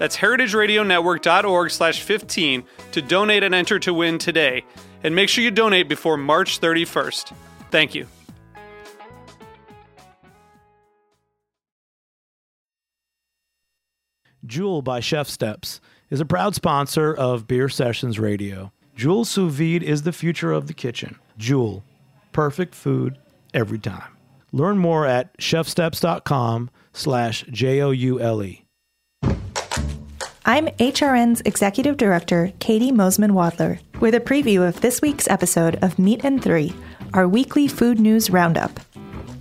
That's heritageradionetwork.org slash 15 to donate and enter to win today. And make sure you donate before March 31st. Thank you. Joule by ChefSteps is a proud sponsor of Beer Sessions Radio. Joule Sous Vide is the future of the kitchen. Joule, perfect food every time. Learn more at chefsteps.com slash J-O-U-L-E. I'm HRN's Executive Director, Caity Moseman Wadler, with a preview of this week's episode of Meat and Three, our weekly food news roundup.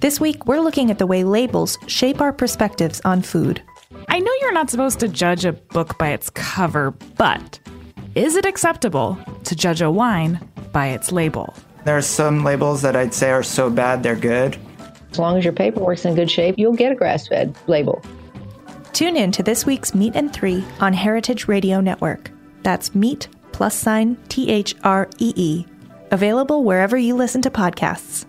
This week, we're looking at the way labels shape our perspectives on food. I know you're not supposed to judge a book by its cover, but is it acceptable to judge a wine by its label? There are some labels that I'd say are so bad they're good. As long as your paperwork's in good shape, you'll get a grass fed label. Tune in to this week's Meat and Three on Heritage Radio Network. That's Meat plus sign T H R E E. Available wherever you listen to podcasts.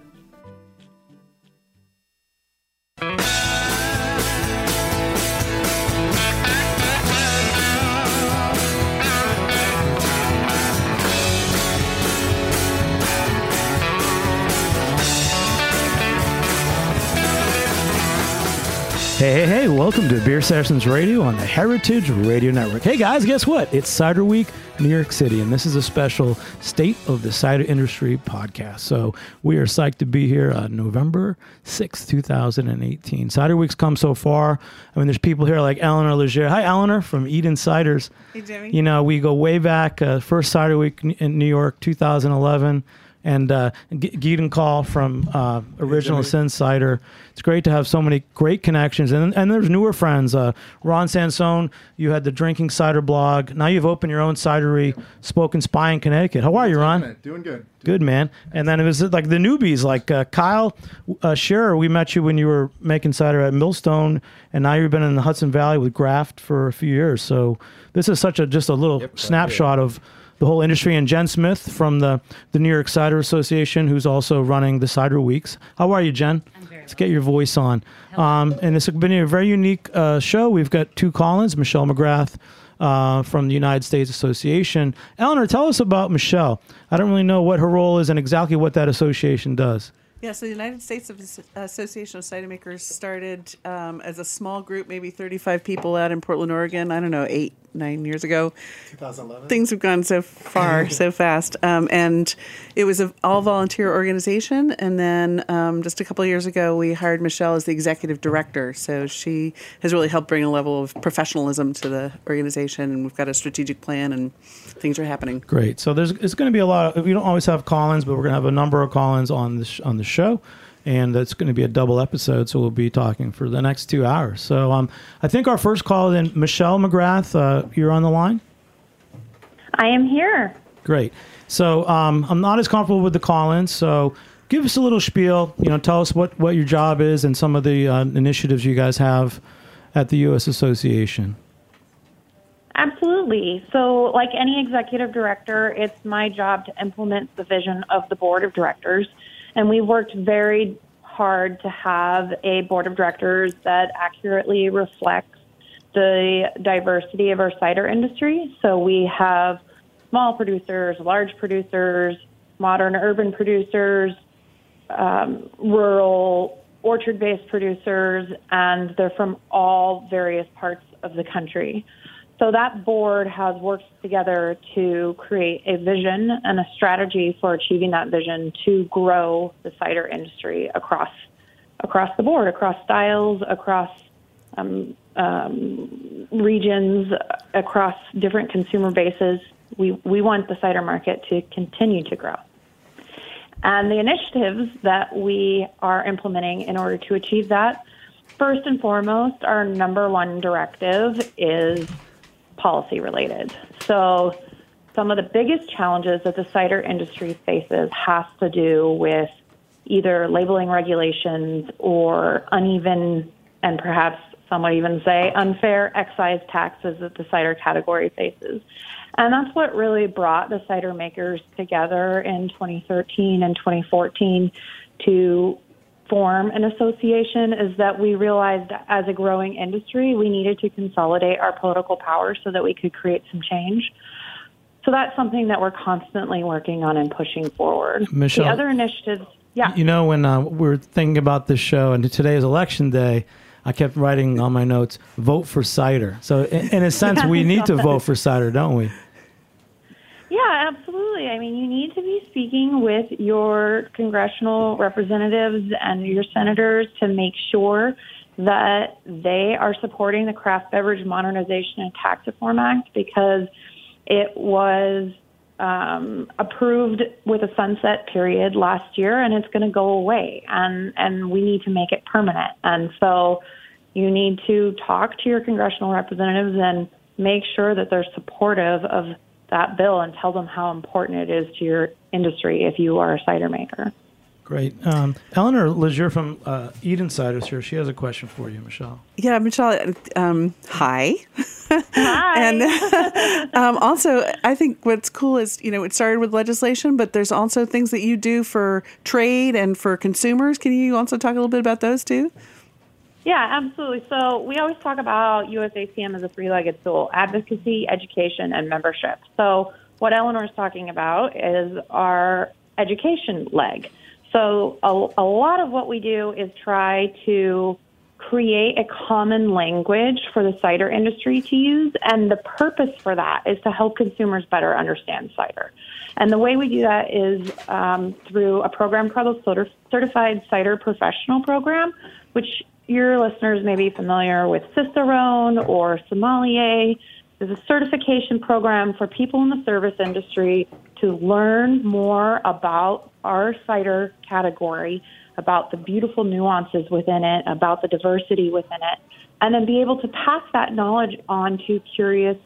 Hey, hey, hey, welcome to Beer Sessions Radio on the Heritage Radio Network. Hey guys, guess what? It's Cider Week, New York City, and this is a special State of the Cider Industry podcast. So we are psyched to be here on November 6th, 2018. Cider Week's come so far. I mean, there's people here like Eleanor Leger. Hi, Eleanor from Eden Ciders. Hey, Jimmy. You know, we go way back, uh, first Cider Week in New York, 2011 and uh, G- Gidon Coll from uh, Original Sin Cider. It's great to have so many great connections, and and there's newer friends. Uh, Ron Sansone, you had the Drinking Cider blog. Now you've opened your own cidery, Spoke and Spy in Connecticut. How are you, Ron? Doing good. Good man. And then it was like the newbies, like uh, Kyle uh, Sherrer. We met you when you were making cider at Millstone, and now you've been in the Hudson Valley with Graft for a few years. So this is such a just a little Yep, snapshot of the whole industry. And Jenn Smith from the the New York Cider Association, who's also running the Cider Weeks. How are you, Jenn? I'm very Let's get your voice on. Um, and it's been a very unique uh, show. We've got two Collins, Michelle McGrath. Uh, from the United States Association. Eleanor, tell us about Michelle. I don't really know what her role is and exactly what that association does. Yeah, so the United States Association of Cider Makers started um, as a small group, maybe 35 people out in Portland, Oregon, I don't know, eight, nine years ago. 2011. Things have gone so far, so fast. Um, and it was an all volunteer organization. And then um, just a couple of years ago, we hired Michelle as the executive director. So she has really helped bring a level of professionalism to the organization. And we've got a strategic plan, and things are happening. Great. So there's it's going to be a lot. Of, we don't always have Collins, but we're going to have a number of Collins on the sh- on the show, and it's going to be a double episode. So we'll be talking for the next two hours. So um, I think our first call in Michelle McGrath. Uh, you're on the line. I am here. Great. So um, I'm not as comfortable with the Collins. So give us a little spiel. You know, tell us what what your job is and some of the uh, initiatives you guys have at the U.S. Association. Absolutely. So, like any executive director, it's my job to implement the vision of the board of directors. And we worked very hard to have a board of directors that accurately reflects the diversity of our cider industry. So, we have small producers, large producers, modern urban producers, um, rural orchard based producers, and they're from all various parts of the country. So that board has worked together to create a vision and a strategy for achieving that vision to grow the cider industry across across the board, across styles, across um, um, regions, across different consumer bases. We we want the cider market to continue to grow. And the initiatives that we are implementing in order to achieve that, first and foremost, our number one directive is policy related. So, some of the biggest challenges that the cider industry faces has to do with either labeling regulations or uneven and perhaps some would even say unfair excise taxes that the cider category faces. And that's what really brought the cider makers together in 2013 and 2014 to form an association is that we realized as a growing industry, we needed to consolidate our political power so that we could create some change. So that's something that we're constantly working on and pushing forward. Michelle, the other initiatives, yeah. You know, when uh, we are thinking about this show, and today is election day, I kept writing on my notes, vote for cider. So, in, in a sense, we need to vote for cider, don't we? Yeah, absolutely. I mean, you need to be speaking with your congressional representatives and your senators to make sure that they are supporting the Craft Beverage Modernization and Tax Reform Act because it was um, approved with a sunset period last year, and it's going to go away, and and we need to make it permanent. And so, you need to talk to your congressional representatives and make sure that they're supportive of that bill and tell them how important it is to your industry if you are a cider maker. Great. Um, Eleanor Leger from uh, Eden Ciders here. She has a question for you, Michelle. Yeah, Michelle. Um, hi. Hi. and um, also, I think what's cool is you know it started with legislation, but there's also things that you do for trade and for consumers. Can you also talk a little bit about those too? Yeah, absolutely. So we always talk about USACM as a three-legged stool: advocacy, education, and membership. So what Eleanor is talking about is our education leg. So a, a lot of what we do is try to create a common language for the cider industry to use, and the purpose for that is to help consumers better understand cider. And the way we do that is um, through a program called the Certified Cider Professional Program, which your listeners may be familiar with Cicerone or Sommelier. There's a certification program for people in the service industry to learn more about our cider category, about the beautiful nuances within it, about the diversity within it, and then be able to pass that knowledge on to curious,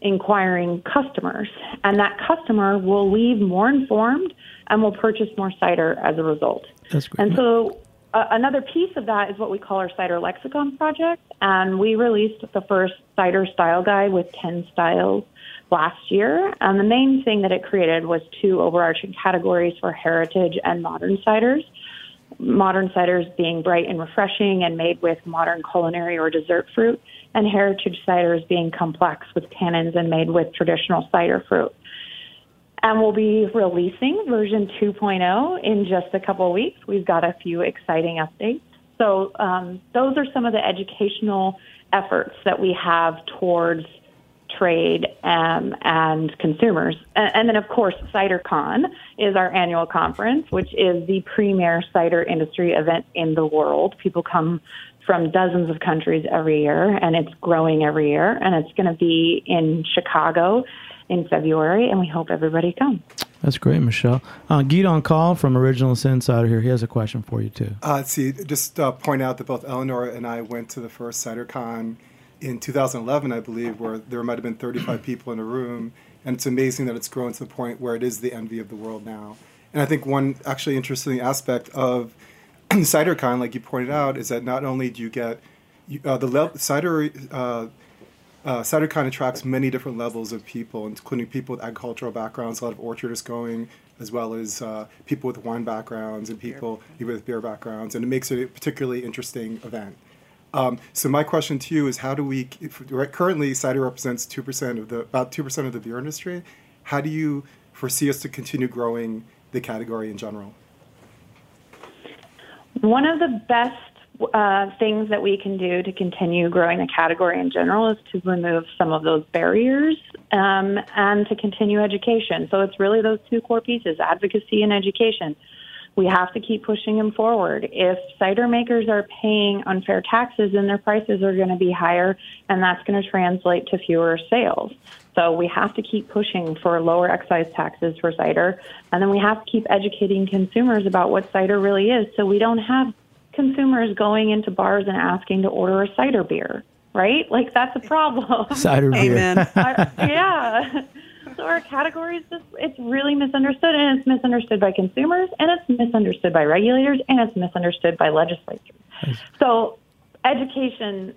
inquiring customers. And that customer will leave more informed and will purchase more cider as a result. That's great. And so another piece of that is what we call our cider lexicon project, and we released the first cider style guide with 10 styles last year. And the main thing that it created was two overarching categories for heritage and modern ciders. Modern ciders being bright and refreshing and made with modern culinary or dessert fruit, and heritage ciders being complex with tannins and made with traditional cider fruit. And we'll be releasing version 2.0 in just a couple of weeks. We've got a few exciting updates. So, um, those are some of the educational efforts that we have towards trade um, and consumers. And, and, then, of course, CiderCon is our annual conference, which is the premier cider industry event in the world. People come from dozens of countries every year, and it's growing every year. And it's going to be in Chicago in February, and we hope everybody comes. That's great, Michelle. Uh, on call from Original Sin Insider here. He has a question for you too. Uh, see. Just uh, point out that both Eleanor and I went to the first CiderCon in 2011, I believe, where there might have been 35 people in a room, and it's amazing that it's grown to the point where it is the envy of the world now. And I think one actually interesting aspect of CiderCon, like you pointed out, is that not only do you get uh, the le- cider uh, uh, CiderCon attracts many different levels of people, including people with agricultural backgrounds, a lot of orchardists going, as well as uh, people with wine backgrounds and people with beer backgrounds, and it makes it a particularly interesting event. Um, so my question to you is, how do we if, currently cider represents two percent of the about two percent of the beer industry? How do you foresee us to continue growing the category in general? One of the best uh, things that we can do to continue growing the category in general is to remove some of those barriers um, and to continue education. So it's really those two core pieces advocacy and education. We have to keep pushing them forward. If cider makers are paying unfair taxes, then their prices are going to be higher, and that's going to translate to fewer sales. So we have to keep pushing for lower excise taxes for cider, and then we have to keep educating consumers about what cider really is so we don't have consumers going into bars and asking to order a cider beer, right? Like that's a problem. Cider beer. Amen. I- yeah. So our category is just, it's really misunderstood and it's misunderstood by consumers and it's misunderstood by regulators and it's misunderstood by legislators. So education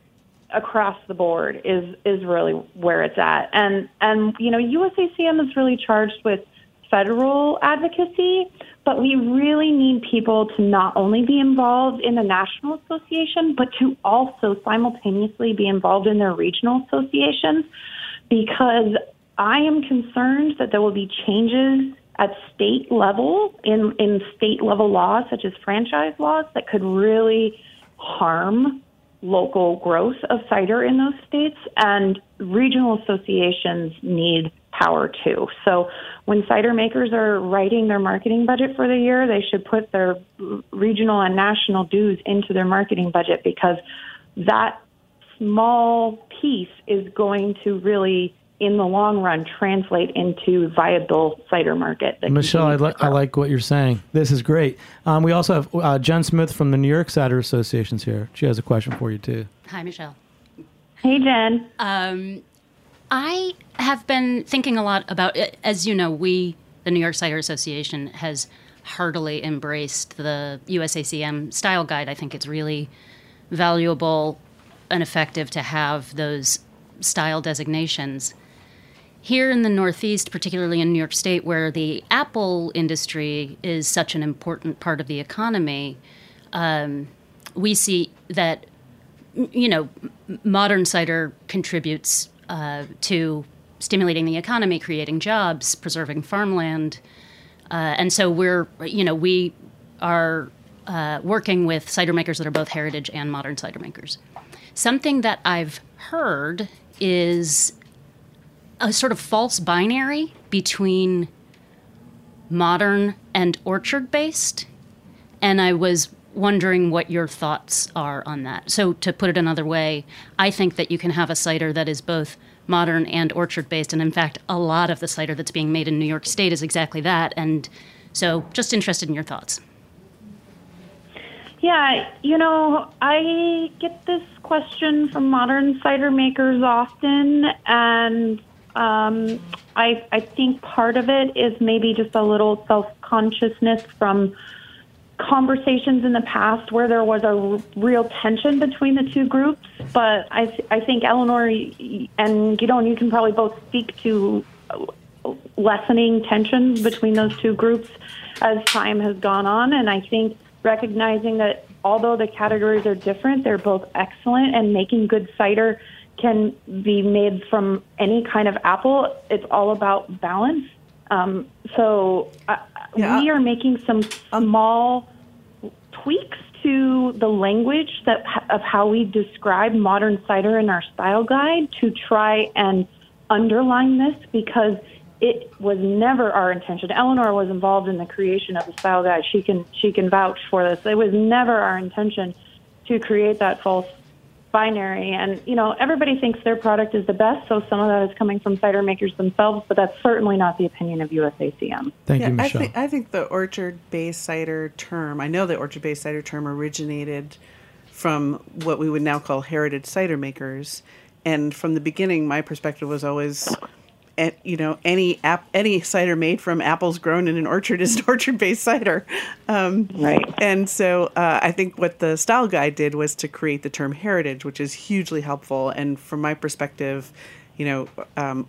across the board is is really where it's at. And and you know, USACM is really charged with federal advocacy, but we really need people to not only be involved in the national association, but to also simultaneously be involved in their regional associations because I am concerned that there will be changes at state level in, in state level laws such as franchise laws that could really harm local growth of cider in those states and regional associations need power too. So when cider makers are writing their marketing budget for the year, they should put their regional and national dues into their marketing budget because that small piece is going to really in the long run translate into viable cider market. Michelle, I, continues li- I like what you're saying. This is great. Um, we also have uh, Jenn Smith from the New York Cider Association's here. She has a question for you too. Hi, Michelle. Hey, Jenn. Um, I have been thinking a lot about, as you know, we, the New York Cider Association, has heartily embraced the USACM style guide. I think it's really valuable and effective to have those style designations. Here in the Northeast, particularly in New York State, where the apple industry is such an important part of the economy, um, we see that you know, modern cider contributes uh, to stimulating the economy, creating jobs, preserving farmland, uh, and so we're, you know, we are uh, working with cider makers that are both heritage and modern cider makers. Something that I've heard is a sort of false binary between modern and orchard based and I was wondering what your thoughts are on that. So, to put it another way, I think that you can have a cider that is both modern and orchard based. And in fact, a lot of the cider that's being made in New York State is exactly that. And so, just interested in your thoughts. Yeah, you know, I get this question from modern cider makers often, and um, I, I think part of it is maybe just a little self consciousness from conversations in the past where there was a real tension between the two groups. But I, th- I think Eleanor and Gidon, you can probably both speak to uh, lessening tensions between those two groups as time has gone on. And I think recognizing that although the categories are different, they're both excellent and making good cider can be made from any kind of apple. It's all about balance. Um, so uh, Yeah, we are making some um, small tweaks to the language that of how we describe modern cider in our style guide to try and underline this because it was never our intention. Eleanor was involved in the creation of the style guide. She can she can vouch for this. It was never our intention to create that false binary. And you know, everybody thinks their product is the best, so some of that is coming from cider makers themselves, but that's certainly not the opinion of USACM. Thank yeah, you, Michelle. I think, I think the orchard based cider term, I know the orchard based cider term originated from what we would now call heritage cider makers. And from the beginning, my perspective was always, eh, you know, any app, any cider made from apples grown in an orchard is an orchard based cider. Um, right. And so uh, I think what the style guide did was to create the term heritage, which is hugely helpful. And from my perspective, you know, um,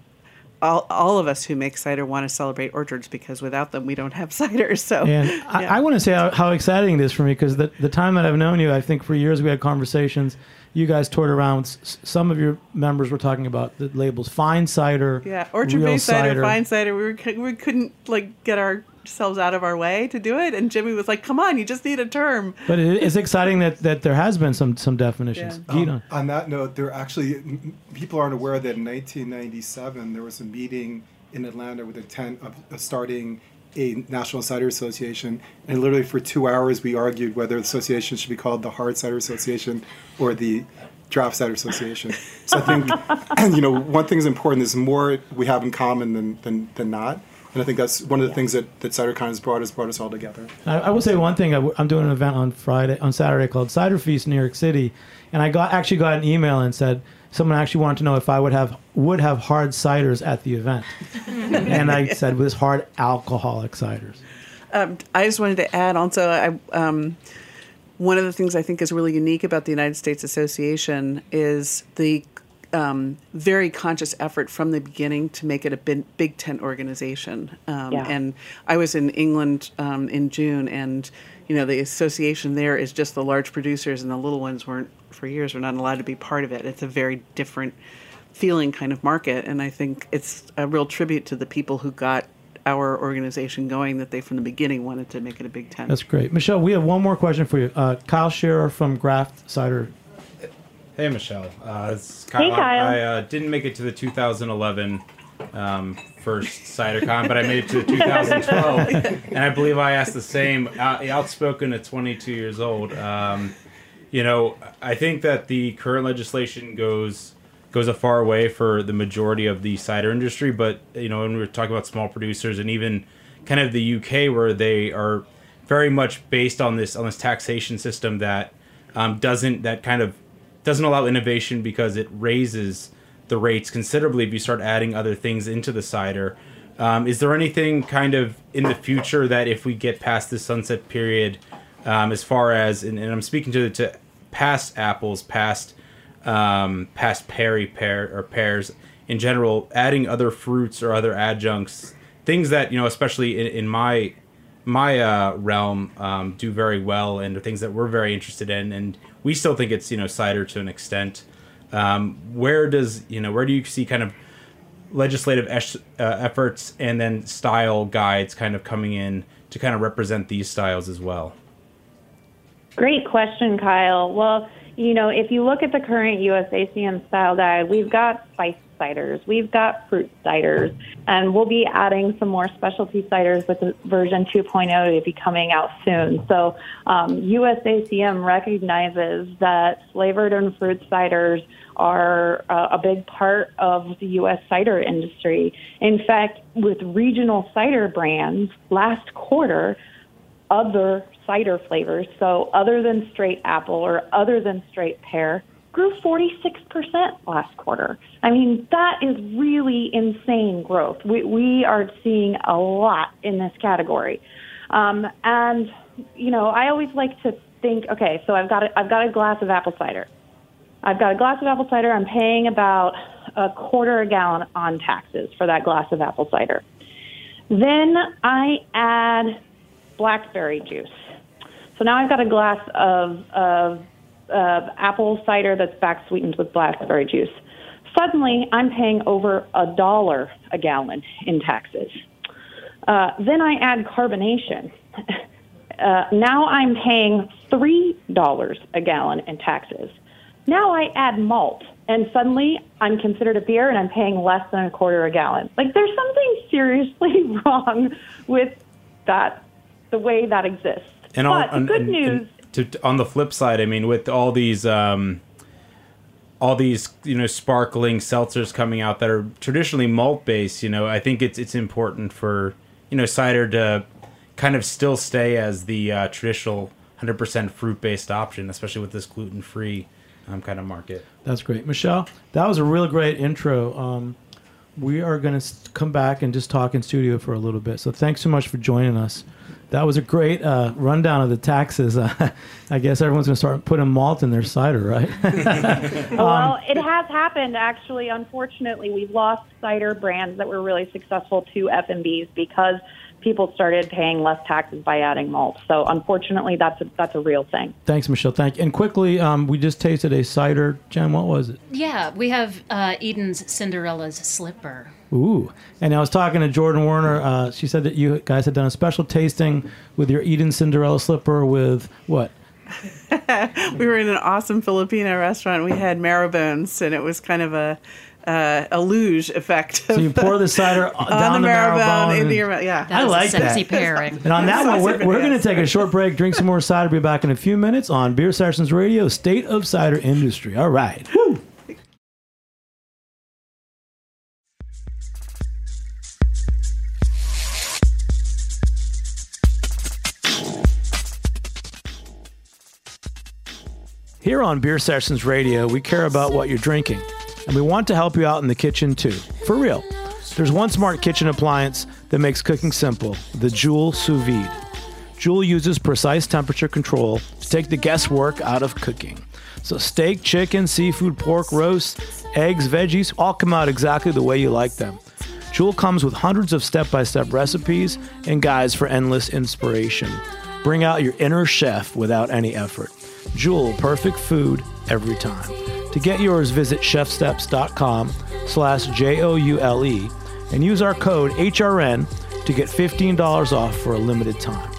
all, all of us who make cider want to celebrate orchards because without them we don't have cider. So And I, I want to say how, how exciting it is for me because the, the time that I've known you, I think for years we had conversations. You guys toured around. S- Some of your members were talking about the labels fine cider, yeah, orchard real based cider, fine cider. We, were, we couldn't like get our ourselves out of our way to do it. And Jimmy was like, "Come on, you just need a term." But it's exciting that, that there has been some some definitions. Yeah. Um, on that note, there actually people aren't aware that in 1997 there was a meeting in Atlanta with the intent of, of starting a National Cider Association, and literally for two hours we argued whether the association should be called the Hard Cider Association or the Draft Cider Association. So I think, you know, one thing is important. is more we have in common than than, than not. And I think that's one of the things that, that CiderCon has brought has brought us all together. I, I will say one thing. I, am doing an event on Friday, on Saturday called Cider Feast in New York City, and I got actually got an email and said someone actually wanted to know if I would have would have hard ciders at the event, and I said with hard alcoholic ciders. Um, I just wanted to add also, I, um, one of the things I think is really unique about the United States Association is the um, very conscious effort from the beginning to make it a big, big tent organization. Um, Yeah. And I was in England um, in June, and you know the association there is just the large producers, and the little ones weren't for years were not allowed to be part of it. It's a very different feeling kind of market, and I think it's a real tribute to the people who got our organization going that they from the beginning wanted to make it a big tent. That's great, Michelle. We have one more question for you. Uh, Kyle Sherrer from Graft Cider. Hey, Michelle. Uh, Kyle. Hey, Kyle. I uh, didn't make it to the 2011 um, first CiderCon, but I made it to the 2012, and I believe I asked the same. Outspoken at 22 years old. Um, you know, I think that the current legislation goes goes a far way for the majority of the cider industry, but you know, when we're talking about small producers and even kind of the UK where they are very much based on this on this taxation system that um, doesn't that kind of doesn't allow innovation because it raises the rates considerably if you start adding other things into the cider. Um, is there anything kind of in the future that if we get past the sunset period, um, as far as and, and I'm speaking to to past apples, past um, past perry pear or pears in general, adding other fruits or other adjuncts, things that you know, especially in, in my my uh, realm, um, do very well and are things that we're very interested in, and we still think it's you know cider to an extent. Um, where does you know where do you see kind of legislative esh- uh, efforts and then style guides kind of coming in to kind of represent these styles as well? Great question, Kyle. Well, you know, if you look at the current USACM style guide, we've got spice ciders, we've got fruit ciders, and we'll be adding some more specialty ciders with version 2.0 to be coming out soon. So, um, USACM recognizes that flavored and fruit ciders are uh, a big part of the U.S. cider industry. In fact, with regional cider brands, last quarter, other cider flavors, so other than straight apple or other than straight pear, grew 46% last quarter. I mean, that is really insane growth. We, we are seeing a lot in this category. Um, and, you know, I always like to think, okay, so I've got a, I've got a glass of apple cider. I've got a glass of apple cider. I'm paying about a quarter a gallon on taxes for that glass of apple cider. Then I add blackberry juice. So now I've got a glass of, of, of apple cider that's back sweetened with blackberry juice. Suddenly, I'm paying over a dollar a gallon in taxes. Uh, then I add carbonation. Uh, now I'm paying three dollars a gallon in taxes. Now I add malt, and suddenly I'm considered a beer, and I'm paying less than a quarter a gallon. Like there's something seriously wrong with that, the way that exists. And all, but the good and- news. and to- on the flip side, I mean, with all these, um, all these, you know, sparkling seltzers coming out that are traditionally malt based, you know, I think it's it's important for you know cider to kind of still stay as the uh, traditional 100% fruit based option, especially with this gluten free um, kind of market. That's great, Michelle. That was a really great intro. Um, we are going to come back and just talk in studio for a little bit. So thanks so much for joining us. That was a great uh, rundown of the taxes. Uh, I guess everyone's going to start putting malt in their cider, right? well, it has happened actually. Unfortunately, we've lost cider brands that were really successful to FMBs because people started paying less taxes by adding malt. So unfortunately, that's a, that's a real thing. Thanks, Michelle. Thank you. And quickly, um, we just tasted a cider. Jenn, what was it? Yeah, we have uh, Eden's Cinderella's Slipper. Ooh. And I was talking to Jordan Warner. Uh, she said that you guys had done a special tasting with your Eden Cinderella slipper with what? we were in an awesome Filipino restaurant. We had marrow bones, and it was kind of a uh, a luge effect. So you pour the cider on down the the marrow marrow bone bone into and- your yeah. I like sexy that. pairing. And on that one, we're, we're going to take a short break, drink some more cider, be back in a few minutes on Beer Sessions Radio, State of Cider Industry. All right. Woo. Here on Beer Sessions Radio, we care about what you're drinking, and we want to help you out in the kitchen too. For real. There's one smart kitchen appliance that makes cooking simple the Joule Sous Vide. Joule uses precise temperature control to take the guesswork out of cooking. So, steak, chicken, seafood, pork, roast, eggs, veggies all come out exactly the way you like them. Joule comes with hundreds of step by step recipes and guides for endless inspiration. Bring out your inner chef without any effort. Joule, perfect food every time. To get yours, visit chefsteps.com slash J-O-U-L-E and use our code HRN to get $15 off for a limited time.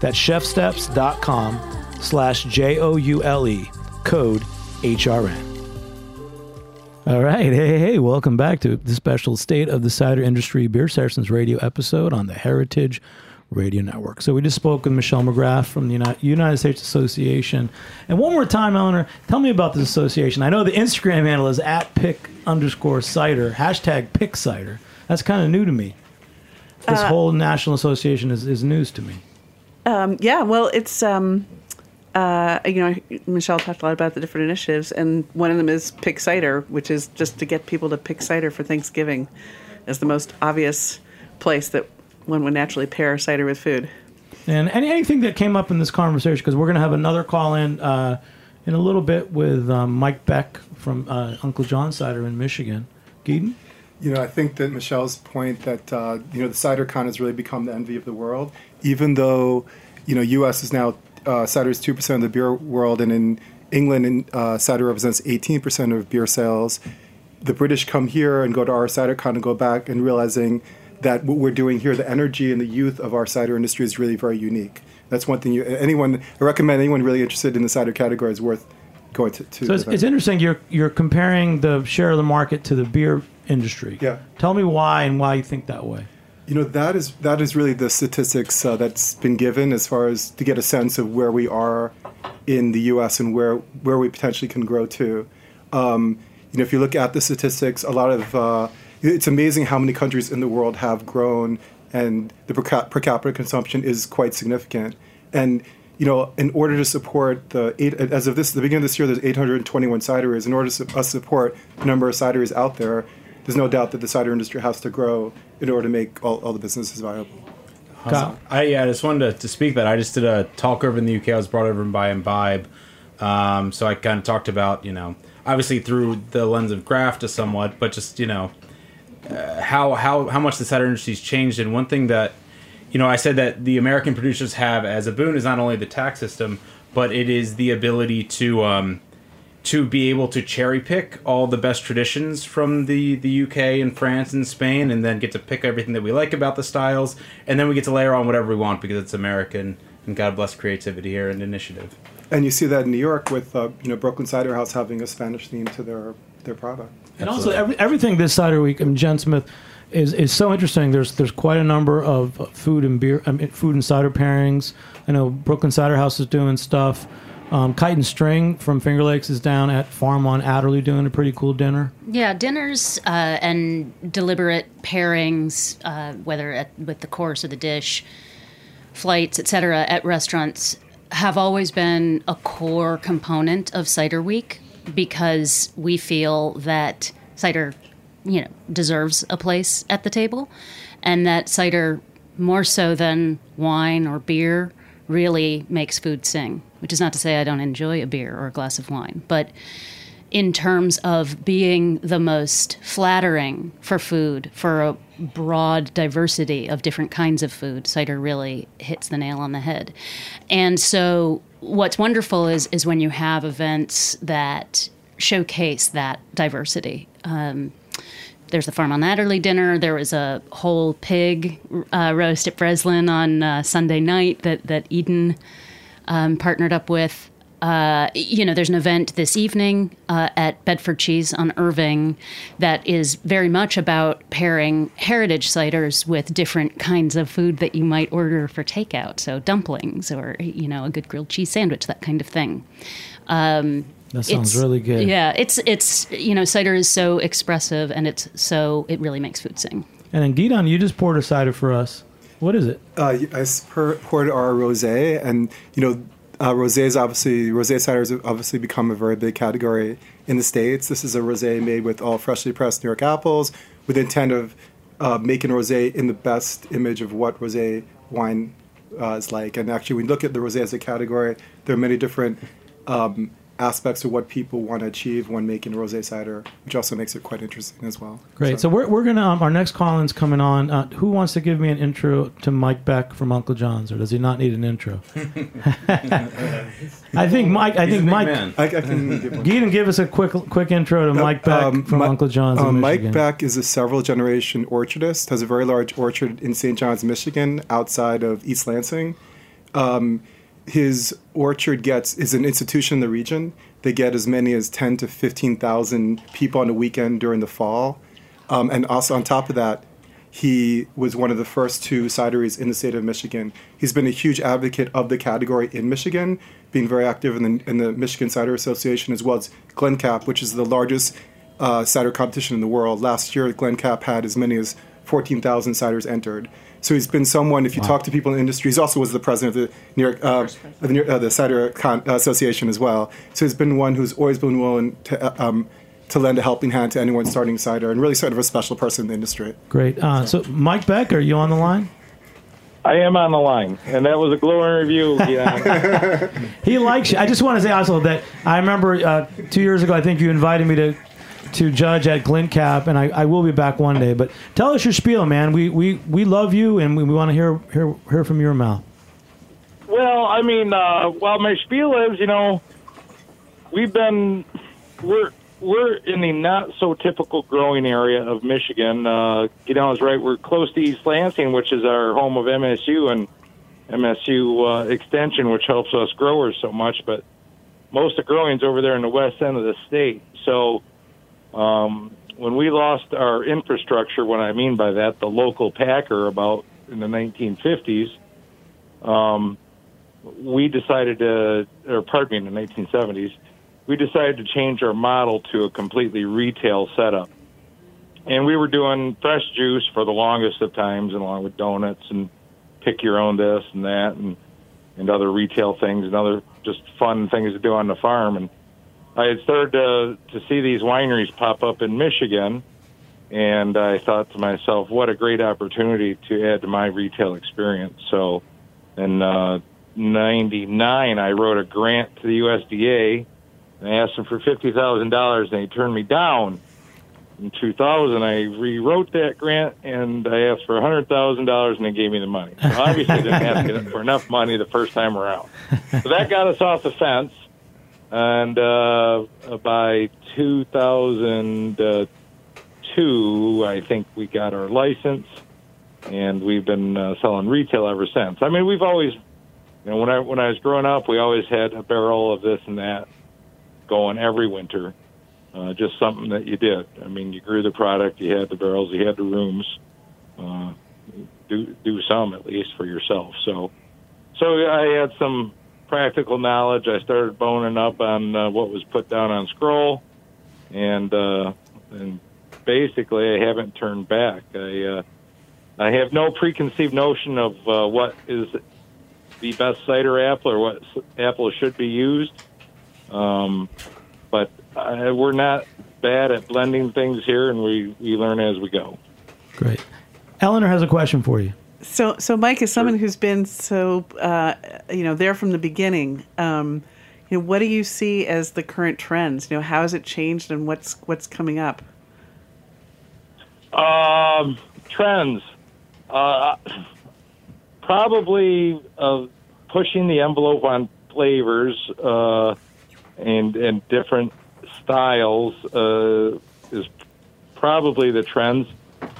That's chefsteps.com slash J-O-U-L-E, code HRN. All right. Hey, hey, hey, welcome back to the special State of the Cider Industry Beer Sessions radio episode on the Heritage Radio Network. So we just spoke with Michelle McGrath from the United, United States Association. And one more time, Eleanor, tell me about this association. I know the Instagram handle is at pick underscore cider, hashtag pick cider. That's kind of new to me. This Uh, whole national association is, is news to me. Um, yeah, well, it's um, uh, you know Michelle talked a lot about the different initiatives, and one of them is pick cider, which is just to get people to pick cider for Thanksgiving, as the most obvious place that one would naturally pair cider with food. And any, anything that came up in this conversation, because we're going to have another call in uh, in a little bit with um, Mike Beck from uh, Uncle John Cider in Michigan. Gidon? You know, I think that Michelle's point that uh, you know the CiderCon has really become the envy of the world, even though you know U.S. is now uh, cider is two percent of the beer world, and in England, and, uh, cider represents eighteen percent of beer sales. The British come here and go to our CiderCon and go back and realizing that what we're doing here, the energy and the youth of our cider industry is really very unique. That's one thing. You, anyone, I recommend anyone really interested in the cider category is worth going to. to So it's, it's interesting. You're you're comparing the share of the market to the beer industry. Yeah. Tell me why and why you think that way. You know that is that is really the statistics uh, that's been given as far as to get a sense of where we are in the U.S. and where where we potentially can grow to. Um, you know, if you look at the statistics, a lot of uh, it's amazing how many countries in the world have grown, and the per, cap- per capita consumption is quite significant. And you know, in order to support the eight, as of this the beginning of this year, there's 821 cideries. In order to su- us support the number of cideries out there, there's no doubt that the cider industry has to grow in order to make all, all the businesses viable. Awesome. I yeah, I just wanted to, to speak that. I just did a talk over in the UK. I was brought over by Imbibe, um, so I kind of talked about you know obviously through the lens of graft to somewhat, but just you know uh, how how how much the cider industry's changed. And one thing that you know I said that the American producers have as a boon is not only the tax system, but it is the ability to um, to be able to cherry pick all the best traditions from the, the UK and France and Spain, and then get to pick everything that we like about the styles, and then we get to layer on whatever we want because it's American. And God bless creativity here and initiative. And you see that in New York with uh, you know Brooklyn Cider House having a Spanish theme to their their product. And also, every, everything this cider week, I mean, Jenn Smith is is so interesting. There's there's quite a number of food and beer, I mean, food and cider pairings. I know Brooklyn Cider House is doing stuff. Um, Kite and String from Finger Lakes is down at Farm on Adderley doing a pretty cool dinner. Yeah, dinners uh, and deliberate pairings, uh, whether at, with the course or the dish, flights, etc., at restaurants have always been a core component of Cider Week because we feel that cider, you know, deserves a place at the table, and that cider more so than wine or beer really makes food sing. Which is not to say I don't enjoy a beer or a glass of wine, but in terms of being the most flattering for food, for a broad diversity of different kinds of food. Cider really hits the nail on the head. And so, what's wonderful is, is when you have events that showcase that diversity. Um, there's the Farm on Adderley dinner. There was a whole pig uh, roast at Breslin on uh, Sunday night that that Eden um, partnered up with. Uh, you know, there's an event this evening uh, at Bedford Cheese on Irving that is very much about pairing heritage ciders with different kinds of food that you might order for takeout. So dumplings or, you know, a good grilled cheese sandwich, that kind of thing. Um, That sounds it's- really good. Yeah, it's it's you know cider is so expressive and it's so it really makes food sing. And then Gidon, you just poured a cider for us. What is it? Uh, I s- per- poured our rosé, and you know, uh, is obviously rosé ciders have obviously become a very big category in the states. This is a rosé made with all freshly pressed New York apples, with the intent of uh, making rosé in the best image of what rosé wine uh, is like. And actually, when you look at the rosé as a category, there are many different um, aspects of what people want to achieve when making rosé cider, which also makes it quite interesting as well. Great. So, we're, we're going to, um, our next call in's coming on. Uh, who wants to give me an intro to Mike Beck from Uncle John's, or does he not need an intro? I think Mike, I He's think Mike, man. I- I can give one. Gidon, give us a quick quick intro to Mike Beck Um, from Mi- Uncle John's in uh, Mike Beck is a several generation orchardist, has a very large orchard in St. John's, Michigan, outside of East Lansing. Um, his orchard gets is an institution in the region. They get as many as ten to fifteen thousand people on a weekend during the fall, um, and also on top of that, he was one of the first two cideries in the state of Michigan. He's been a huge advocate of the category in Michigan, being very active in the, in the Michigan Cider Association as well as GLINTCAP, which is the largest uh, cider competition in the world. Last year, GLINTCAP had as many as 14,000 ciders entered. So he's been someone. If you talk to people in the industry, he's also was the president of the New York, uh, of the, New- uh, the Cider Con- Association as well. So he's been one who's always been willing to uh, um, to lend a helping hand to anyone starting cider, and really sort of a special person in the industry. Great. Uh, so, Mike Beck, are you on the line? I am on the line, and that was a glowing review. Yeah. He likes you. I just want to say also that I remember uh, two years ago, I think you invited me to to judge at GLINTCAP, and I, I will be back one day. But tell us your spiel, man. We we, we love you, and we, we want to hear, hear hear from your mouth. well, I mean, uh, while my spiel is, you know, we've been we're we're in the not so typical growing area of Michigan. Uh, Gidon is right. We're close to East Lansing, which is our home of MSU and MSU uh, Extension, which helps us growers so much. But most of growing's over there in the west end of the state. So um, when we lost our infrastructure, what I mean by that, the local packer about in the 1950s, um, we decided to, or pardon me, in the 1970s, we decided to change our model to a completely retail setup. And we were doing fresh juice for the longest of times, along with donuts and pick your own this and that, and and other retail things and other just fun things to do on the farm. And I had started to to see these wineries pop up in Michigan, and I thought to myself, what a great opportunity to add to my retail experience. So, in uh, '99, I wrote a grant to the USDA. And I asked them for fifty thousand dollars, and they turned me down. In 2000, I rewrote that grant, and I asked for hundred thousand dollars, and they gave me the money. So obviously, I didn't ask for enough money the first time around. So that got us off the fence. And uh, by 2002, I think we got our license, and we've been uh, selling retail ever since. I mean, we've always, you know, when I when I was growing up, we always had a barrel of this and that going every winter. Uh, just something that you did. I mean, you grew the product, you had the barrels, you had the rooms. Uh, do do some at least for yourself. So, so I had some practical knowledge. I started boning up on uh, what was put down on scroll, and uh, and basically I haven't turned back. I uh, I have no preconceived notion of uh, what is the best cider apple or what apple should be used. Um, but uh, we're not bad at blending things here, and we, we learn as we go. Great. Eleanor has a question for you. So, so Mike is someone who's been so, uh, you know, there from the beginning. Um, You know, what do you see as the current trends? You know, how has it changed, and what's what's coming up? Um, trends. Uh, probably uh, pushing the envelope on flavors uh, and and different styles uh, is probably the trends.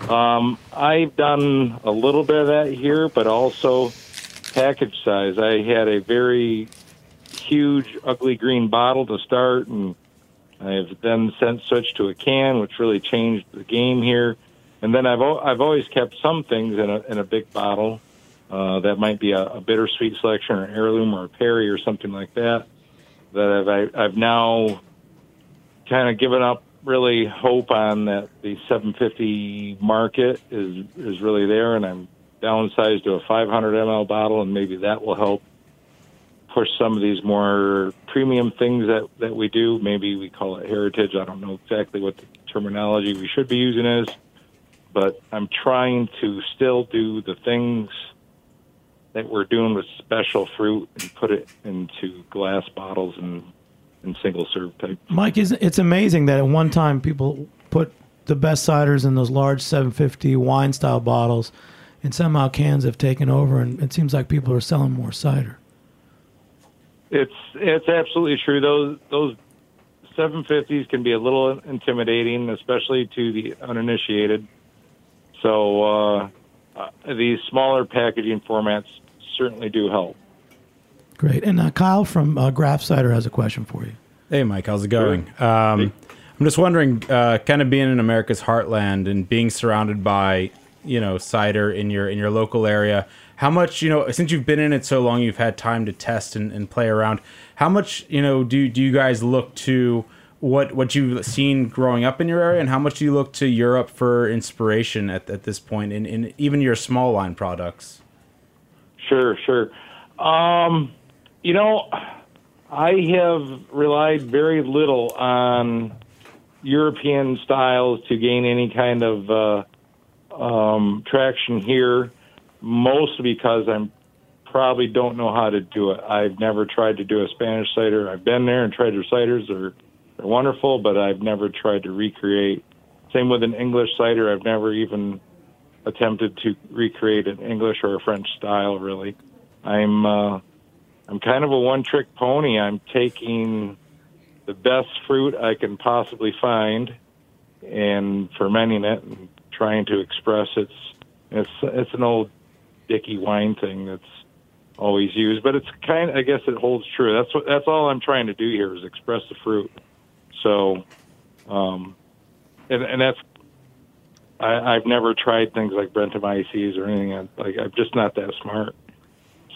Um, I've done a little bit of that here, but also package size. I had a very huge, ugly green bottle to start, and I've then since switched to a can, which really changed the game here. And then I've I've always kept some things in a in a big bottle. Uh, that might be a, a bittersweet selection or heirloom or a Perry or something like that. That I've I, I've now kind of given up really hope on that the 750 market is is really there, and I'm downsized to a 500 ml bottle, and maybe that will help push some of these more premium things that that we do. Maybe we call it heritage. I don't know exactly what the terminology we should be using is, but I'm trying to still do the things that we're doing with special fruit and put it into glass bottles and and single serve type. Mike, is it's amazing that at one time people put the best ciders in those large 750 wine style bottles, and somehow cans have taken over, and it seems like people are selling more cider. It's it's absolutely true. Those those 750s can be a little intimidating, especially to the uninitiated. So uh, uh, these smaller packaging formats certainly do help. Great. And uh, Kyle from uh, Graft Cider has a question for you. Hey, Mike, how's it going? Um, I'm just wondering, uh, kind of being in America's heartland and being surrounded by, you know, cider in your in your local area. How much, you know, since you've been in it so long, you've had time to test and, and play around. How much, you know, do do you guys look to what what you've seen growing up in your area, and how much do you look to Europe for inspiration at, at this point in, in even your small line products? Sure, sure. Um, you know, I have relied very little on European styles to gain any kind of uh, um, traction here, mostly because I'm probably don't know how to do it. I've never tried to do a Spanish cider. I've been there and tried their ciders. They're, they're wonderful, but I've never tried to recreate. Same with an English cider. I've never even attempted to recreate an English or a French style. Really, I'm uh, I'm kind of a one-trick pony. I'm taking the best fruit I can possibly find and fermenting it and trying to express its. It's it's an old dicky wine thing that's always used, but it's kind. of, I guess it holds true. That's what that's all I'm trying to do here is express the fruit. So, um, and and that's I, I've never tried things like Brettanomyces or anything. Like I'm just not that smart.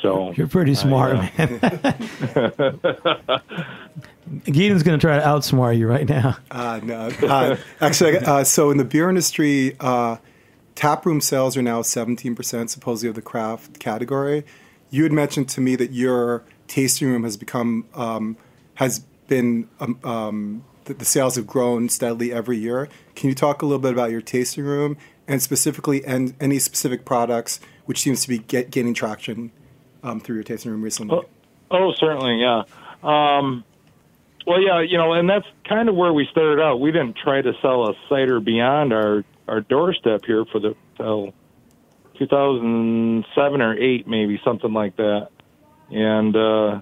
So You're pretty smart, I, uh, man. Gidon's going to try to outsmart you right now. Uh, no. Uh, actually, uh, so in the beer industry, uh, taproom sales are now 17% supposedly of the craft category. You had mentioned to me that your tasting room has become, um, has been, um, um, the, the sales have grown steadily every year. Can you talk a little bit about your tasting room and specifically and any specific products which seems to be get, gaining traction um, through your tasting room recently? Oh, oh, certainly, yeah. Um, well, yeah, you know, and that's kind of where we started out. We didn't try to sell a cider beyond our our doorstep here for the till 2007 or eight, maybe something like that. And uh,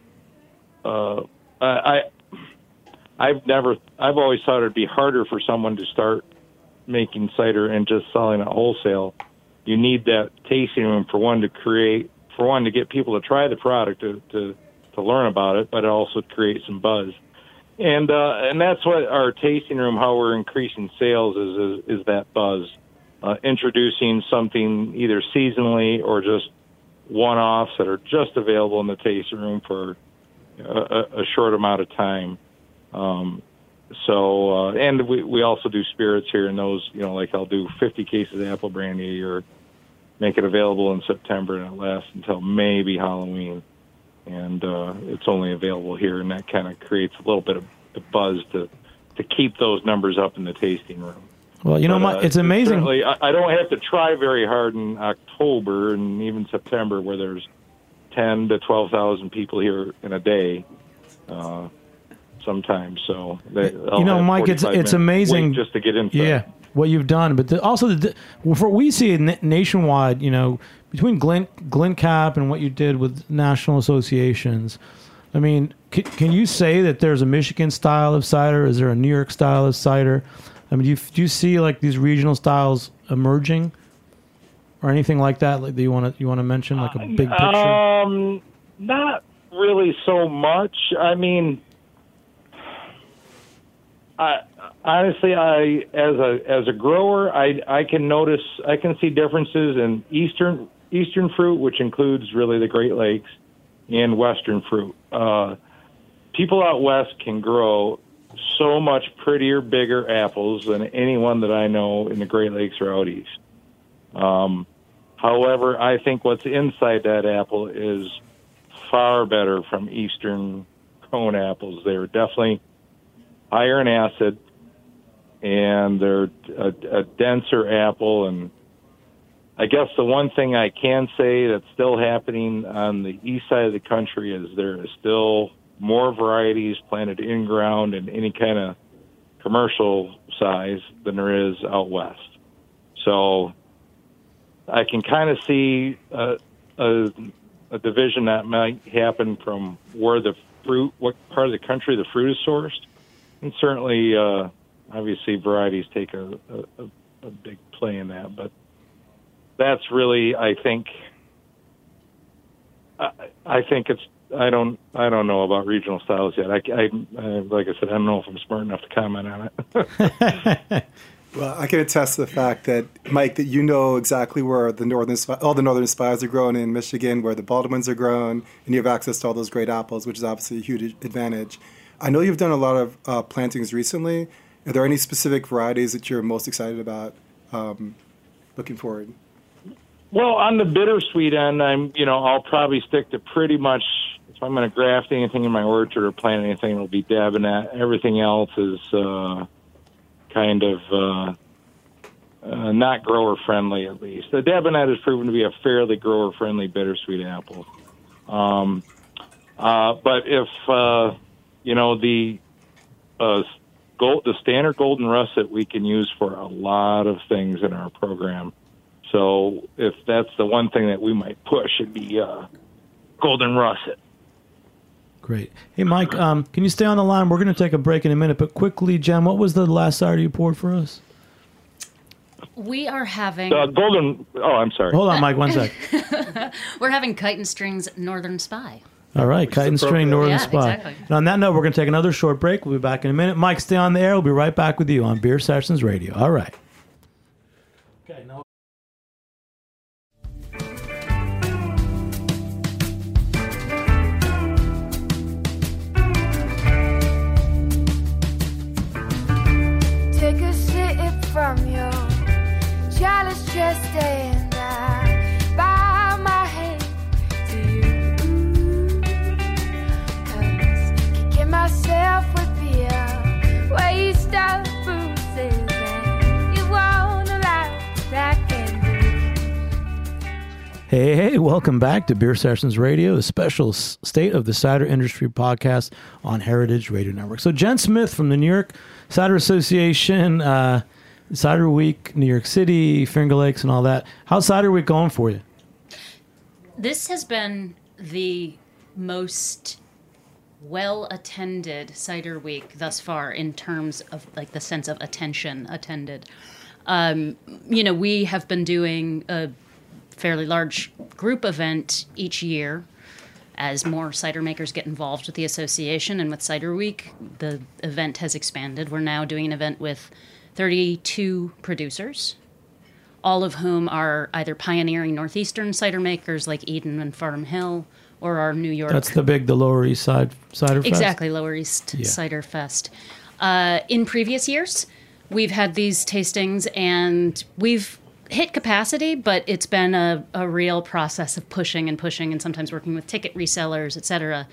uh, I, I I've never, I've always thought it'd be harder for someone to start making cider and just selling it wholesale. You need that tasting room for one to create, for one to get people to try the product to to, to learn about it, but it also create some buzz. And uh, and that's what our tasting room, how we're increasing sales is is, is that buzz, uh, introducing something either seasonally or just one-offs that are just available in the tasting room for a, a- short amount of time. Um, so, uh, and we, we also do spirits here, and those, you know, like I'll do 50 cases of apple brandy a year, make it available in September, and it lasts until maybe Halloween. And uh, it's only available here, and that kind of creates a little bit of a buzz to to keep those numbers up in the tasting room. Well, you know, But, uh, it's amazing. I, I don't have to try very hard in October and even September, where there's ten to twelve thousand people here in a day. uh, sometimes. So they, you know, Mike, it's it's amazing just to get in. Yeah, what you've done, but the, also the for we see it nationwide. You know, between Glen GLINTCAP and what you did with national associations. I mean, can, can you say that there's a Michigan style of cider? Is there a New York style of cider? I mean, do you, do you see like these regional styles emerging, or anything like that? Like, do you want to you want to mention like a big picture? Um, not really so much. I mean, Honestly, I as a as a grower, I I can notice I can see differences in eastern eastern fruit, which includes really the Great Lakes, and western fruit. Uh, people out west can grow so much prettier, bigger apples than anyone that I know in the Great Lakes or out east. Um, however, I think what's inside that apple is far better from eastern cone apples. They're definitely in acid, and they're a, a denser apple. And I guess the one thing I can say that's still happening on the east side of the country is there is still more varieties planted in ground in any kind of commercial size than there is out west. So I can kind of see a, a, a division that might happen from where the fruit, what part of the country the fruit is sourced, and certainly, uh, obviously, varieties take a, a, a big play in that. But that's really, I think, I, I think it's. I don't. I don't know about regional styles yet. I, I, I, like I said, I don't know if I'm smart enough to comment on it. Well, I can attest to the fact that Mike, that you know exactly where the northern all the Northern Spies are grown in Michigan, where the Baldwins are grown, and you have access to all those great apples, which is obviously a huge advantage. I know you've done a lot of uh, plantings recently. Are there any specific varieties that you're most excited about um, looking forward? Well, on the bittersweet end, I'm you know I'll probably stick to pretty much if I'm going to graft anything in my orchard or plant anything, it'll be Dabinett. Everything else is uh, kind of uh, uh, not grower friendly, at least. The Dabinett has proven to be a fairly grower friendly bittersweet apple. Um, uh, but if uh, you know the uh, gold, the standard golden russet, we can use for a lot of things in our program. So if that's the one thing that we might push, it'd be uh, golden russet. Great. Hey, Mike, um, can you stay on the line? We're going to take a break in a minute, but quickly, Jenn, what was the last cider you poured for us? We are having. Uh, golden. Oh, I'm sorry. Hold on, Mike, one sec. We're having Kite and Strings Northern Spy. All right, Kite and String, Northern Yeah, Spy. exactly. And on that note, we're going to take another short break. We'll be back in a minute. Mike, stay on the air. We'll be right back with you on Beer Sessions Radio. All right. Take Hey, hey, welcome back to Beer Sessions Radio, a special State of the Cider Industry podcast on Heritage Radio Network. So, Jenn Smith from the New York Cider Association, uh, Cider Week, New York City, Finger Lakes, and all that. How's Cider Week going for you? This has been the most well attended cider week thus far in terms of like the sense of attention attended. Um, you know, we have been doing a fairly large group event each year as more cider makers get involved with the association and with Cider Week, the event has expanded. We're now doing an event with 32 producers, all of whom are either pioneering northeastern cider makers like Eden and Farnum Hill, or our New York. That's the big, the Lower East Side Cider Fest. Exactly, Lower East Yeah. Cider Fest. Uh, in previous years, we've had these tastings and we've hit capacity, but it's been a, a real process of pushing and pushing and sometimes working with ticket resellers, et cetera.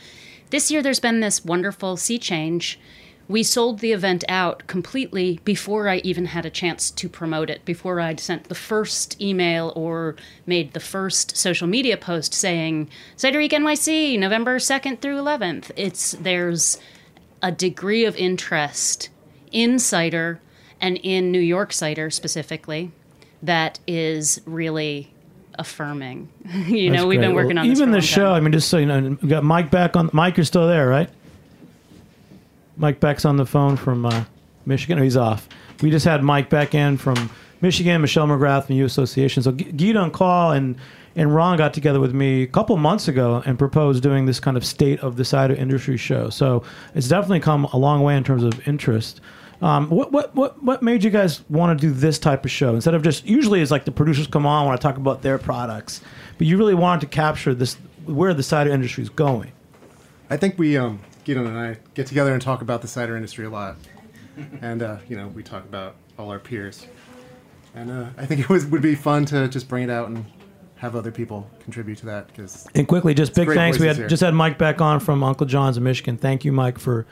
This year, there's been this wonderful sea change we sold the event out completely before I even had a chance to promote it, before I'd sent the first email or made the first social media post saying Cider Week NYC, November 2nd through 11th. It's there's a degree of interest in cider and in New York cider specifically that is really affirming. you know, we've been working Well, on this even the show. time. I mean, just so you know, we got Mike back on. Mike, you're still there, right? Mike Beck's on the phone from uh, Michigan. Oh, he's off. We just had Mike Beck in from Michigan. Michelle McGrath from U Association. So G- Gidon Coll and and Ron got together with me a couple months ago and proposed doing this kind of state of the cider industry show. So it's definitely come a long way in terms of interest. Um, what, what what what made you guys want to do this type of show instead of just usually it's like the producers come on want to talk about their products, but you really wanted to capture this where the cider industry is going. I think we, um, Gidon and I, get together and talk about the cider industry a lot, and uh, you know, we talk about all our peers, and uh, I think it was would be fun to just bring it out and have other people contribute to that because. And quickly, just big thanks. We had here. just had Mike back on from Uncle John's in Michigan. Thank you, Mike, for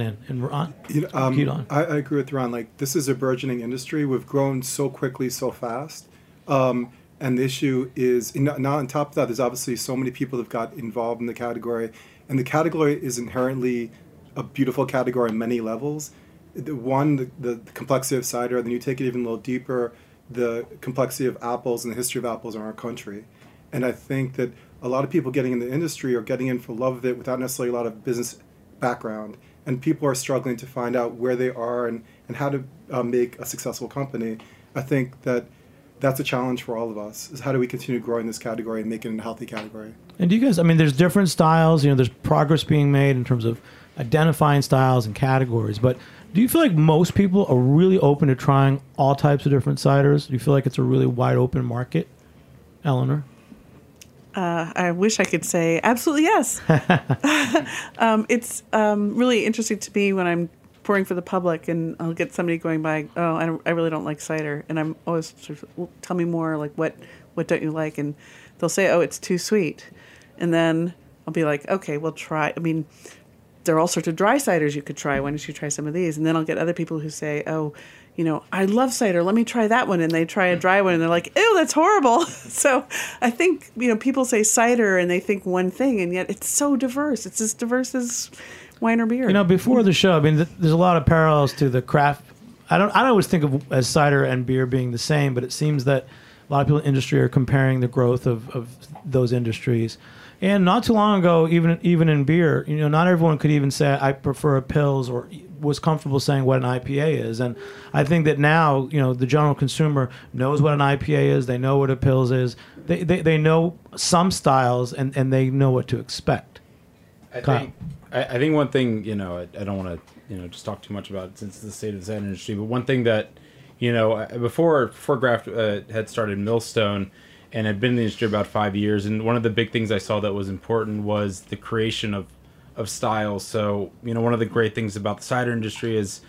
in. And Ron, You know, um, on. I, I agree with Ron. Like this is a burgeoning industry. We've grown so quickly, so fast. Um, and the issue is now on top of that, there's obviously so many people that have got involved in the category, and the category is inherently a beautiful category on many levels. The one, the, the, the complexity of cider, then you take it even a little deeper, the complexity of apples and the history of apples in our country. And I think that a lot of people getting in the industry are getting in for love of it without necessarily a lot of business background. And people are struggling to find out where they are and, and how to uh, make a successful company. I think that that's a challenge for all of us is how do we continue growing this category and make it a healthy category. And do you guys? I mean, there's different styles. You know, there's progress being made in terms of identifying styles and categories. But do you feel like most people are really open to trying all types of different ciders? Do you feel like it's a really wide open market, Eleanor? Uh, I wish I could say absolutely yes. um, it's um, really interesting to me when I'm pouring for the public and I'll get somebody going by, oh, I, don't, I really don't like cider. And I'm always sort of, well, tell me more, like, what, what don't you like? And they'll say, oh, it's too sweet. And then I'll be like, okay, we'll try. I mean, there are all sorts of dry ciders you could try. Why don't you try some of these? And then I'll get other people who say, oh, you know, I love cider. Let me try that one. And they try a dry one and they're like, ew, that's horrible. so I think, you know, people say cider and they think one thing, and yet it's so diverse. It's as diverse as wine or beer. You know, before the show, I mean, th- there's a lot of parallels to the craft. I don't. I don't always think of as cider and beer being the same, but it seems that a lot of people in industry are comparing the growth of, of those industries. And not too long ago, even even in beer, you know, not everyone could even say I prefer a pils or was comfortable saying what an IPA is. And I think that now, you know, the general consumer knows what an IPA is. They know what a pils is. They they, they know some styles and, and they know what to expect. I Kyle. think I, I think one thing you know I, I don't want to you know just talk too much about it since the state of the industry, but one thing that you know before before Graft uh, had started Millstone and had been in the industry about five years, and one of the big things I saw that was important was the creation of of styles. So you know one of the great things about the cider industry is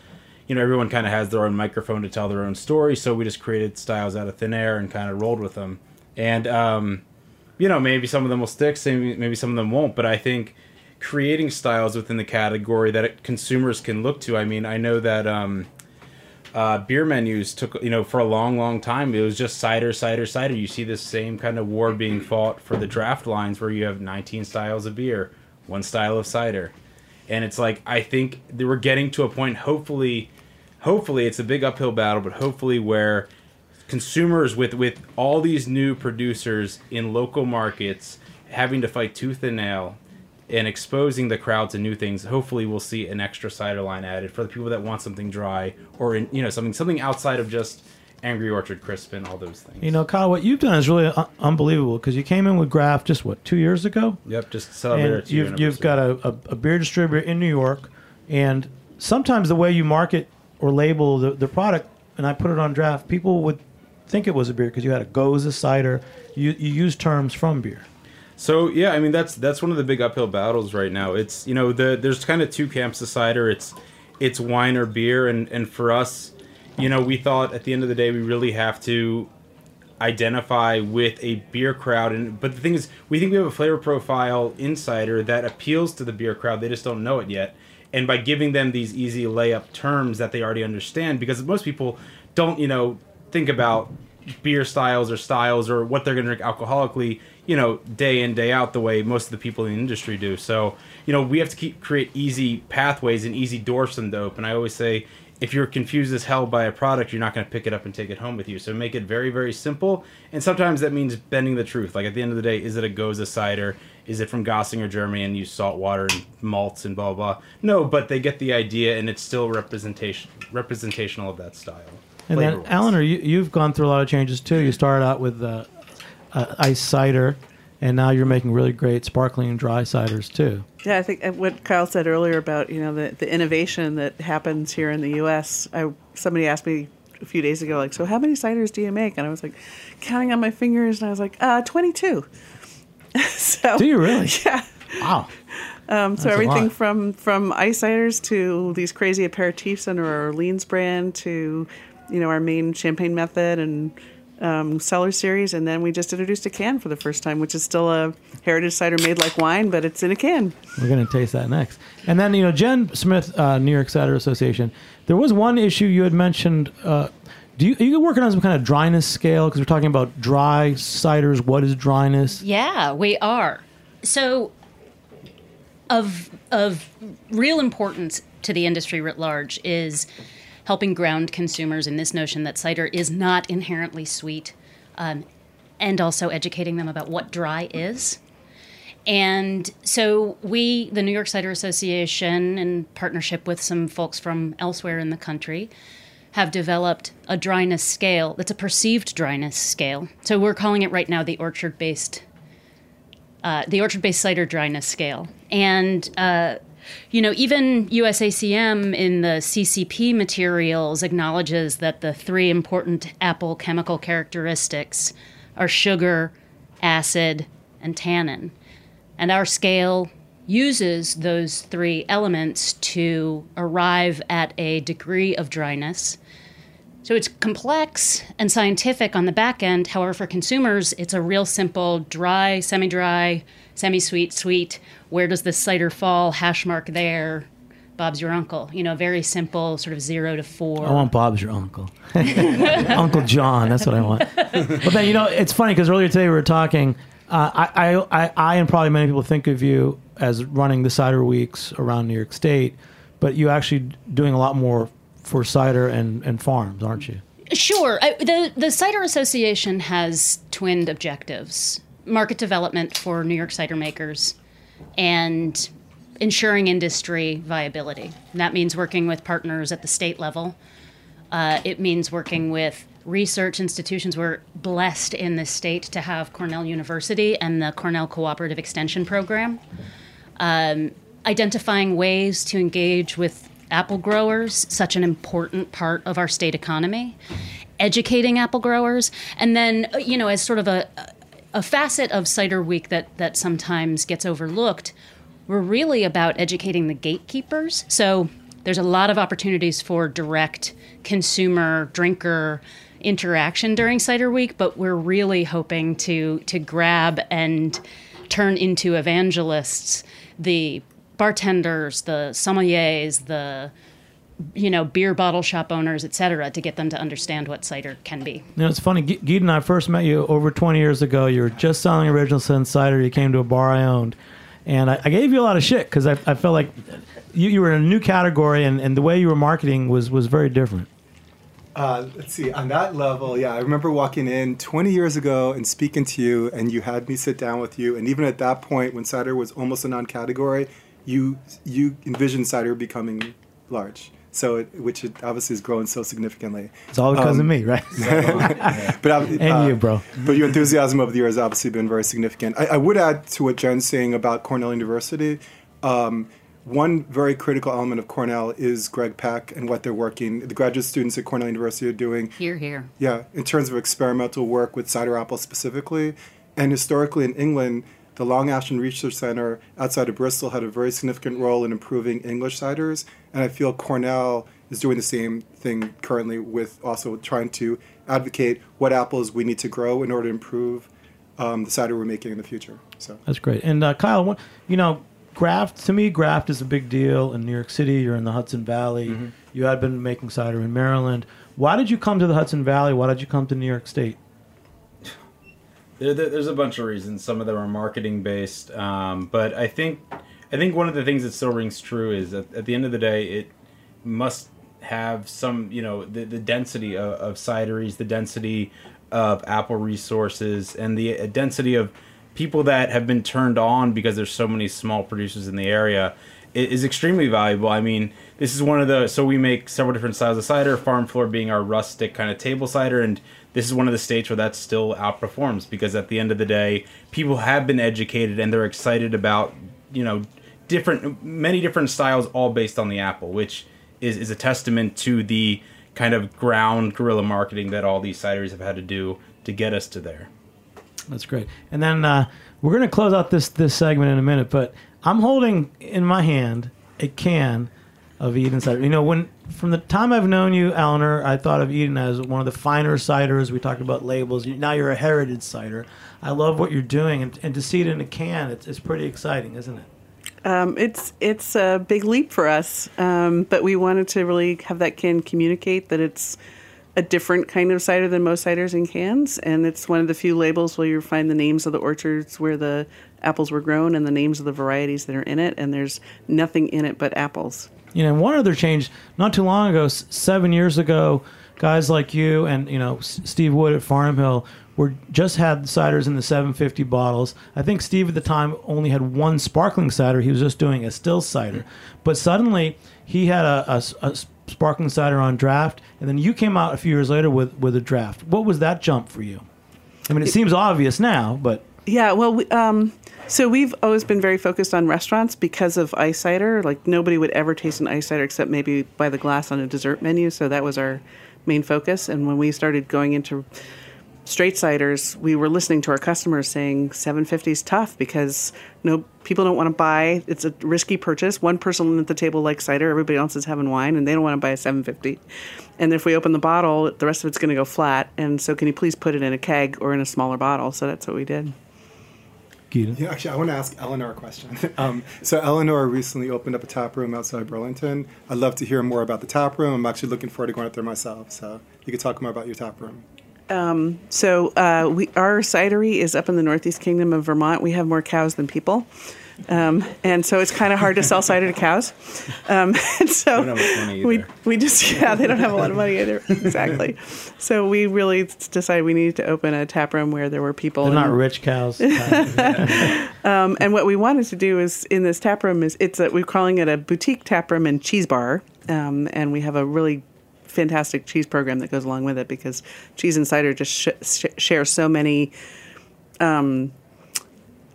you know everyone kind of has their own microphone to tell their own story. So we just created styles out of thin air and kind of rolled with them, and um, you know maybe some of them will stick, maybe some of them won't, but I think creating styles within the category that it, consumers can look to. I mean, I know that um, uh, beer menus took, you know, for a long, long time, it was just cider, cider, cider. You see this same kind of war being fought for the draft lines where you have 19 styles of beer, one style of cider. And it's like, I think we're getting to a point, hopefully, hopefully it's a big uphill battle, but hopefully where consumers with with all these new producers in local markets having to fight tooth and nail and exposing the crowd to new things hopefully we'll see an extra cider line added for the people that want something dry or in, you know something something outside of just angry orchard Crispin, all those things You know, Kyle, what you've done is really un- unbelievable because you came in with Graft just what two years ago. Yep, just celebrated you've you've got a, a, a beer distributor in New York, and sometimes the way you market or label the, the product, and I put it on draft, people would think it was a beer because you had a gose cider. You you use terms from beer. So yeah, I mean that's that's one of the big uphill battles right now. It's you know the there's kind of two camps of cider. It's it's wine or beer, and and for us, you know, we thought at the end of the day we really have to identify with a beer crowd. And but the thing is, we think we have a flavor profile insider that appeals to the beer crowd. They just don't know it yet. and by giving them these easy layup terms that they already understand, because most people don't, you know, think about beer styles or styles or what they're going to drink alcoholically, you know, day in day out the way most of the people in the industry do. So, you know, we have to keep create easy pathways and easy doors for them to open. I always say if you're confused as hell by a product, you're not going to pick it up and take it home with you. So make it very, very simple. And sometimes that means bending the truth. Like at the end of the day, is it a Gose cider? Is it from Gossinger, Germany, and use salt water and malts and blah blah? No, but they get the idea, and it's still representation representational of that style. And then. Eleanor, you, you've gone through a lot of changes too. You started out with uh, uh, ice cider, and now you're making really great sparkling and dry ciders too. Yeah, I think uh, what Kyle said earlier about you know the, the innovation that happens here in the U.S. I somebody asked me a few days ago, like, so how many ciders do you make? And I was like, counting on my fingers, and I was like, uh, twenty-two. so Do you really? Yeah. Wow. Um, so That's everything from from ice ciders to these crazy aperitifs under our Orleans brand to you know our main champagne method and um, cellar series, and then we just introduced a can for the first time, which is still a heritage cider made like wine, but it's in a can. We're going to taste that next. And then, you know, Jenn Smith, uh, New York Cider Association, there was one issue you had mentioned. Uh, do you, are you working on some kind of dryness scale? Because we're talking about dry ciders. What is dryness? Yeah, we are. So, of of real importance to the industry writ large is helping ground consumers in this notion that cider is not inherently sweet, um, and also educating them about what dry is. And so we, the New York Cider Association, in partnership with some folks from elsewhere in the country, have developed a dryness scale that's a perceived dryness scale. So we're calling it right now the orchard based uh, the orchard based cider dryness scale. And uh, you know, even USACM in the CCP materials acknowledges that the three important apple chemical characteristics are sugar, acid, and tannin. And our scale uses those three elements to arrive at a degree of dryness. So it's complex and scientific on the back end. However, for consumers, it's a real simple dry, semi dry, semi sweet, sweet. Where does the cider fall? Hash mark there. Bob's your uncle. You know, very simple, sort of zero to four. I want Bob's your uncle. uncle John, that's what I want. but then, you know, it's funny because earlier today we were talking. Uh, I, I, I, I, and probably many people think of you as running the cider weeks around New York State, but you actually doing a lot more for cider and, and farms, aren't you? Sure. I, the the Cider Association has twinned objectives: market development for New York cider makers, and ensuring industry viability. And that means working with partners at the state level. Uh, it means working with research institutions. We're blessed in this state to have Cornell University and the Cornell Cooperative Extension Program. Um, identifying ways to engage with apple growers, such an important part of our state economy, educating apple growers, and then, uh, you know, as sort of a, a facet of Cider Week that, that sometimes gets overlooked, we're really about educating the gatekeepers. So there's a lot of opportunities for direct consumer, drinker interaction during Cider Week, but we're really hoping to, to grab and turn into evangelists the bartenders, the sommeliers, the you know beer bottle shop owners, et cetera, to get them to understand what cider can be. You know, it's funny. Ge- Geet and I first met you over 20 years ago. You were just selling Original Sin cider. You came to a bar I owned. And I, I gave you a lot of shit because I, I felt like you, you were in a new category and, and the way you were marketing was, was very different. Uh, let's see. On that level, yeah, I remember walking in 20 years ago and speaking to you, and you had me sit down with you. And even at that point, when cider was almost a non-category, you you envisioned cider becoming large. So, it, which it obviously has grown so significantly. It's all because of Um, me, right? but uh, And you, bro. But your enthusiasm over the years has obviously been very significant. I, I would add to what Jenn's saying about Cornell University. Um, one very critical element of Cornell is Greg Peck and what they're working. The graduate students at Cornell University are doing. Here, here. Yeah, in terms of experimental work with cider apple specifically, and historically in England, the Long Ashton Research Center outside of Bristol had a very significant role in improving English ciders, and I feel Cornell is doing the same thing currently with also trying to advocate what apples we need to grow in order to improve um, the cider we're making in the future. So That's great. And uh, Kyle, what- you know, Graft to me, Graft is a big deal in New York City. You're in the Hudson Valley. Mm-hmm. You had been making cider in Maryland. Why did you come to the Hudson Valley? Why did you come to New York State? There, there- there's a bunch of reasons. Some of them are marketing based, um, but I think I think one of the things that still rings true is that at the end of the day, it must have some you know the, the density of, of cideries, the density of apple resources, and the uh, density of people that have been turned on because there's so many small producers in the area is extremely valuable. I mean, this is one of the so we make several different styles of cider. Farm Flor being our rustic kind of table cider, and this is one of the states where that still outperforms because at the end of the day, people have been educated and they're excited about you know different many different styles all based on the apple, which is is a testament to the kind of ground guerrilla marketing that all these cideries have had to do to get us to there. That's great. And then uh, we're going to close out this this segment in a minute, but I'm holding in my hand a can of Eden cider. You know, when from the time I've known you, Eleanor, I thought of Eden as one of the finer ciders. We talked about labels. Now you're a heritage cider. I love what you're doing, and, and to see it in a can, it's, it's pretty exciting, isn't it? Um, it's it's a big leap for us, um, but we wanted to really have that can communicate that it's a different kind of cider than most ciders in cans, and it's one of the few labels where you find the names of the orchards where the apples were grown and the names of the varieties that are in it, and there's nothing in it but apples. You know, one other change not too long ago, s- seven years ago, guys like you and you know Steve Wood at Farnum Hill were just had ciders in the 750 bottles. I think Steve at the time only had one sparkling cider. He was just doing a still cider, but suddenly he had a sparkling cider on draft, and then you came out a few years later with with a draft. What was that jump for you? I mean, it seems obvious now, but Yeah, well, we, um, so we've always been very focused on restaurants because of ice cider. Like nobody would ever taste an ice cider except maybe by the glass on a dessert menu. So that was our main focus. And when we started going into straight ciders, we were listening to our customers saying 750 is tough because no people don't want to buy. It's a risky purchase. One person at the table likes cider, everybody else is having wine, and they don't want to buy a 750. And if we open the bottle, the rest of it's going to go flat. And so, can you please put it in a keg or in a smaller bottle? So that's what we did. Yeah, actually, I want to ask Eleanor a question. um, so, Eleanor recently opened up a tap room outside Burlington. I'd love to hear more about the tap room. I'm actually looking forward to going out there myself. So, you could talk more about your tap room. Um, so uh, we our cidery is up in the Northeast Kingdom of Vermont. We have more cows than people, um, and so it's kind of hard to sell cider to cows. Um, and so They don't have much money we we just yeah they don't have a lot of money either exactly. So we really decided we needed to open a tap room where there were people. they're not rich cows. um, and what we wanted to do is in this tap room is it's a, we're calling it a boutique tap room and cheese bar, um, and we have a really fantastic cheese program that goes along with it because cheese and cider just sh- sh- share so many um,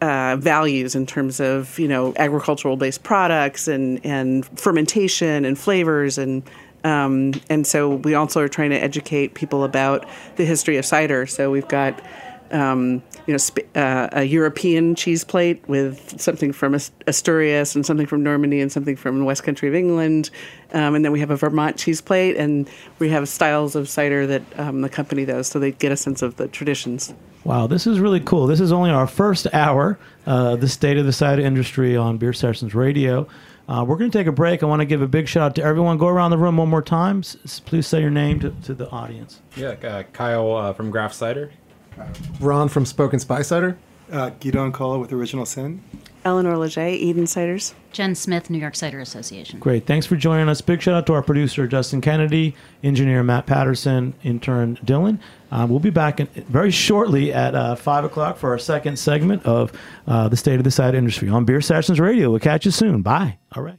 uh, values in terms of you know agricultural based products and and fermentation and flavors and um, and so we also are trying to educate people about the history of cider. So we've got um, you know sp- uh, a European cheese plate with something from Asturias and something from Normandy and something from the West Country of England, um, and then we have a Vermont cheese plate and we have styles of cider that um, accompany those, so they get a sense of the traditions. Wow, this is really cool. This is only our first hour, uh, the state of the cider industry on Beer Sessions Radio. Uh, we're going to take a break. I want to give a big shout out to everyone. Go around the room one more time. S- s- please say your name to, to the audience. Yeah, uh, Kyle uh, from Graft Cider. Ron from Spoke and Spy Cider. Uh, Gidon Coll with Original Sin. Eleanor Leger, Eden Ciders. Jenn Smith, New York Cider Association. Great. Thanks for joining us. Big shout out to our producer, Justin Kennedy, engineer Matt Patterson, intern Dylan. Uh, we'll be back in, very shortly at uh, 5 o'clock for our second segment of uh, the State of the Cider Industry on Beer Sessions Radio. We'll catch you soon. Bye. All right.